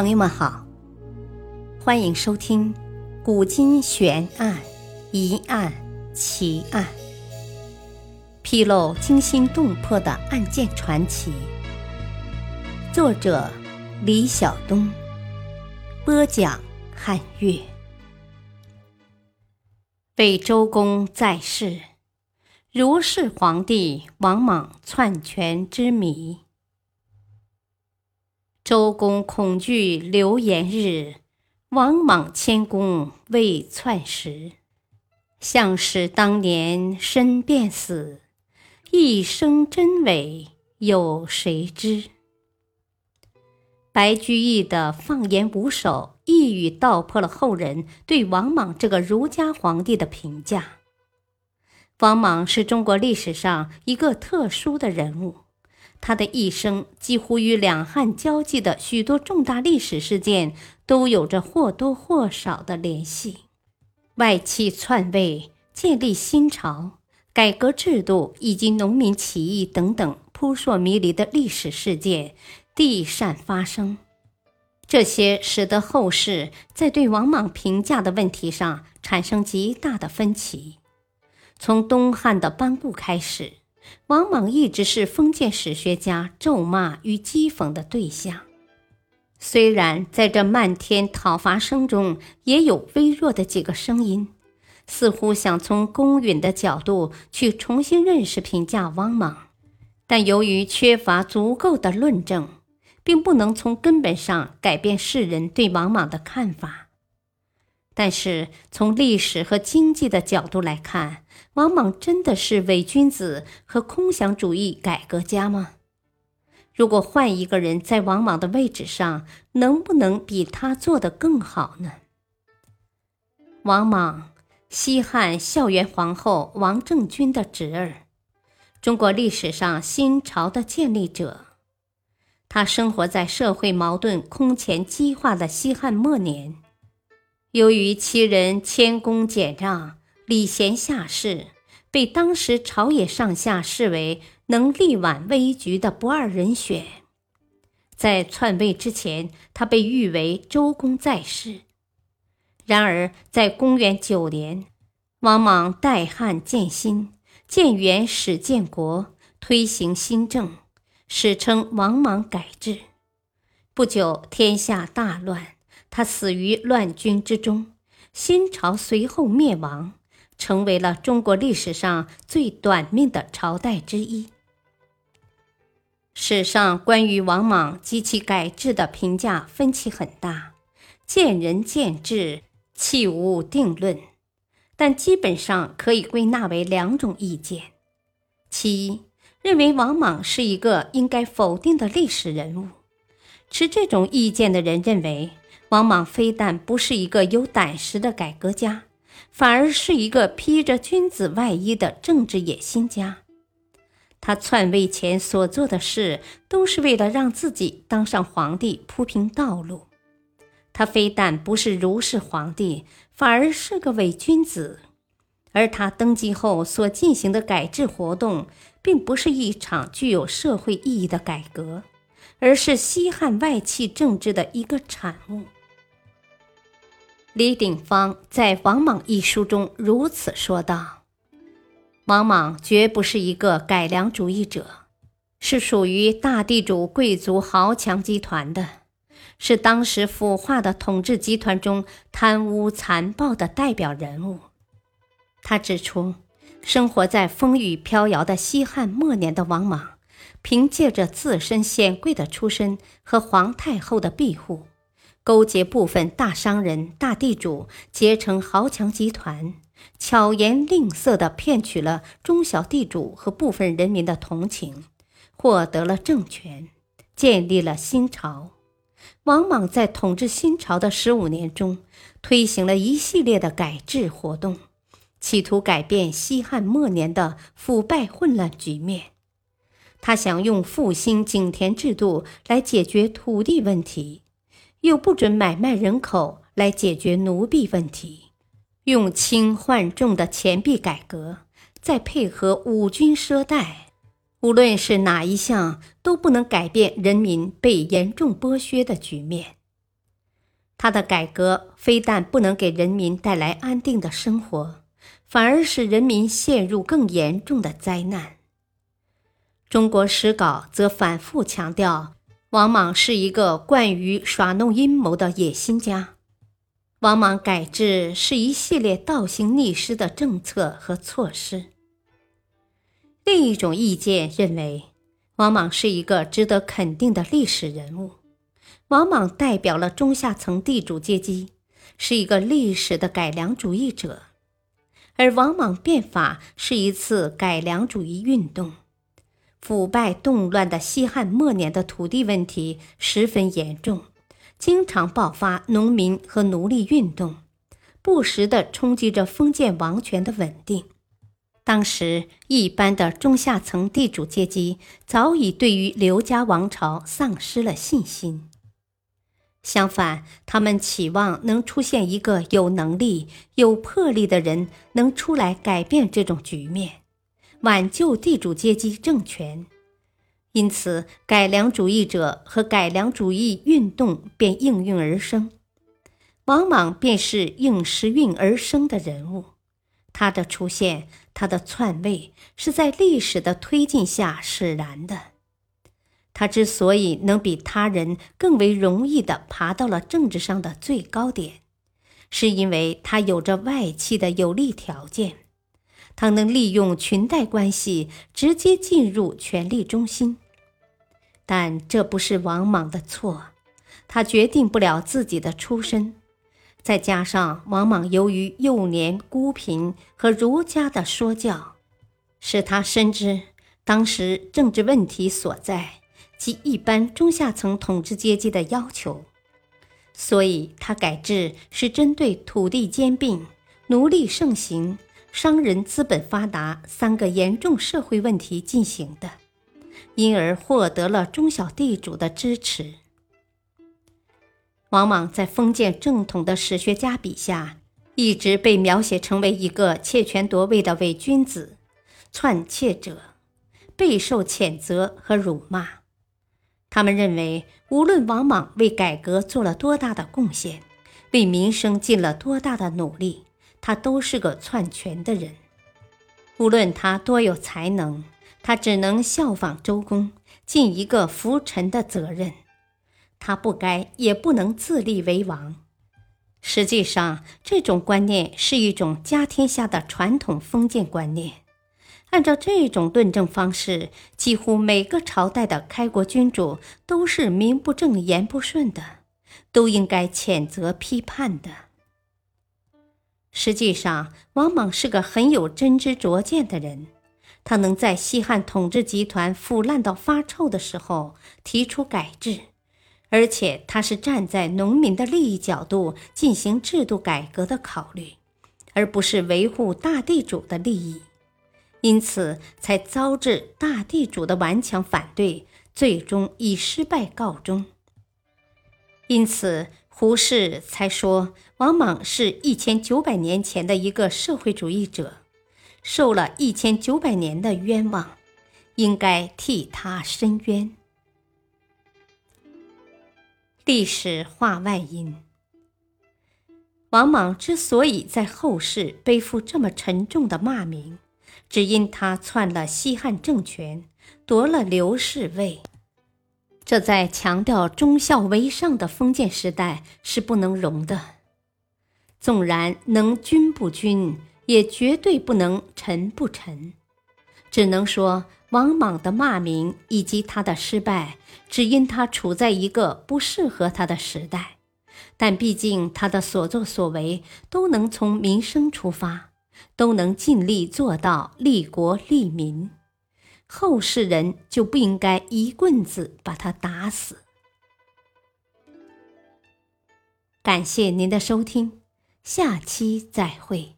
朋友们好，欢迎收听《古今悬案、疑案、奇案》，披露惊心动魄的案件传奇。作者：李晓东，播讲：汉月。北周公在世，如是皇帝王莽篡权之谜。周公恐惧流言日，王莽谦恭未篡时。项使当年身便死，一生真伪有谁知？白居易的放言五首一语道破了后人对王莽这个儒家皇帝的评价。王莽是中国历史上一个特殊的人物。他的一生几乎与两汉交际的许多重大历史事件都有着或多或少的联系。外戚篡位、建立新朝、改革制度以及农民起义等等扑朔迷离的历史事件地善发生，这些使得后世在对王莽评价的问题上产生极大的分歧。从东汉的班固开始。王莽一直是封建史学家咒骂与讥讽的对象。虽然在这漫天讨伐声中，也有微弱的几个声音，似乎想从公允的角度去重新认识、评价王莽，但由于缺乏足够的论证，并不能从根本上改变世人对王莽的看法。但是从历史和经济的角度来看，王莽真的是伪君子和空想主义改革家吗？如果换一个人在王莽的位置上，能不能比他做得更好呢？王莽，西汉孝元皇后王政君的侄儿，中国历史上新朝的建立者。他生活在社会矛盾空前激化的西汉末年。由于其人谦恭俭让、礼贤下士，被当时朝野上下视为能力挽危局的不二人选。在篡位之前，他被誉为周公在世。然而，在公元九年，王莽代汉建新，建元始建国，推行新政，史称王莽改制。不久，天下大乱。他死于乱军之中，新朝随后灭亡，成为了中国历史上最短命的朝代之一。史上关于王莽及其改制的评价分歧很大，见仁见智，弃无定论。但基本上可以归纳为两种意见：其一，认为王莽是一个应该否定的历史人物；持这种意见的人认为。王莽非但不是一个有胆识的改革家，反而是一个披着君子外衣的政治野心家。他篡位前所做的事，都是为了让自己当上皇帝铺平道路。他非但不是如是皇帝，反而是个伪君子。而他登基后所进行的改制活动，并不是一场具有社会意义的改革，而是西汉外戚政治的一个产物。李鼎芳在《王莽》一书中如此说道：“王莽绝不是一个改良主义者，是属于大地主贵族豪强集团的，是当时腐化的统治集团中贪污残暴的代表人物。”他指出，生活在风雨飘摇的西汉末年的王莽，凭借着自身显贵的出身和皇太后的庇护。勾结部分大商人、大地主结成豪强集团，巧言令色地骗取了中小地主和部分人民的同情，获得了政权，建立了新朝。王莽在统治新朝的十五年中，推行了一系列的改制活动，企图改变西汉末年的腐败混乱局面。他想用复兴井田制度来解决土地问题。又不准买卖人口来解决奴婢问题，用轻换重的钱币改革，再配合五军赊贷，无论是哪一项，都不能改变人民被严重剥削的局面。他的改革非但不能给人民带来安定的生活，反而使人民陷入更严重的灾难。中国史稿则反复强调，王莽是一个惯于耍弄阴谋的野心家。王莽改制是一系列倒行逆施的政策和措施。另一种意见认为，王莽是一个值得肯定的历史人物。王莽代表了中下层地主阶级，是一个历史的改良主义者，而王莽变法是一次改良主义运动。腐败动乱的西汉末年的土地问题十分严重，经常爆发农民和奴隶运动，不时地冲击着封建王权的稳定。当时，一般的中下层地主阶级早已对于刘家王朝丧失了信心。相反，他们期望能出现一个有能力、有魄力的人，能出来改变这种局面，挽救地主阶级政权。因此，改良主义者和改良主义运动便应运而生。王莽便是应时运而生的人物。他的出现，他的篡位，是在历史的推进下使然的。他之所以能比他人更为容易地爬到了政治上的最高点，是因为他有着外戚的有利条件，他能利用裙带关系直接进入权力中心。但这不是王莽的错，他决定不了自己的出身，再加上王莽由于幼年孤贫和儒家的说教，使他深知当时政治问题所在。及一般中下层统治阶级的要求，所以他改制是针对土地兼并、奴隶盛行、商人资本发达三个严重社会问题进行的，因而获得了中小地主的支持。王莽在封建正统的史学家笔下，一直被描写成为一个窃权夺位的伪君子、篡窃者，备受谴责和辱骂。他们认为，无论王莽为改革做了多大的贡献，为民生尽了多大的努力，他都是个篡权的人。无论他多有才能，他只能效仿周公，尽一个服臣的责任。他不该也不能自立为王。实际上，这种观念是一种家天下的传统封建观念。按照这种论证方式，几乎每个朝代的开国君主都是名不正言不顺的，都应该谴责批判的。实际上，王莽是个很有真知灼见的人，他能在西汉统治集团腐烂到发臭的时候提出改制，而且他是站在农民的利益角度进行制度改革的考虑，而不是维护大地主的利益。因此，才遭致大地主的顽强反对，最终以失败告终。因此，胡适才说王莽是一千九百年前的一个社会主义者，受了一千九百年的冤枉，应该替他伸冤。历史话外音：王莽之所以在后世背负这么沉重的骂名。只因他篡了西汉政权，夺了刘氏位，这在强调忠孝为上的封建时代是不能容的。纵然能君不君，也绝对不能臣不臣。只能说王莽的骂名以及他的失败，只因他处在一个不适合他的时代。但毕竟他的所作所为都能从民生出发。都能尽力做到利国利民，后世人就不应该一棍子把他打死。感谢您的收听，下期再会。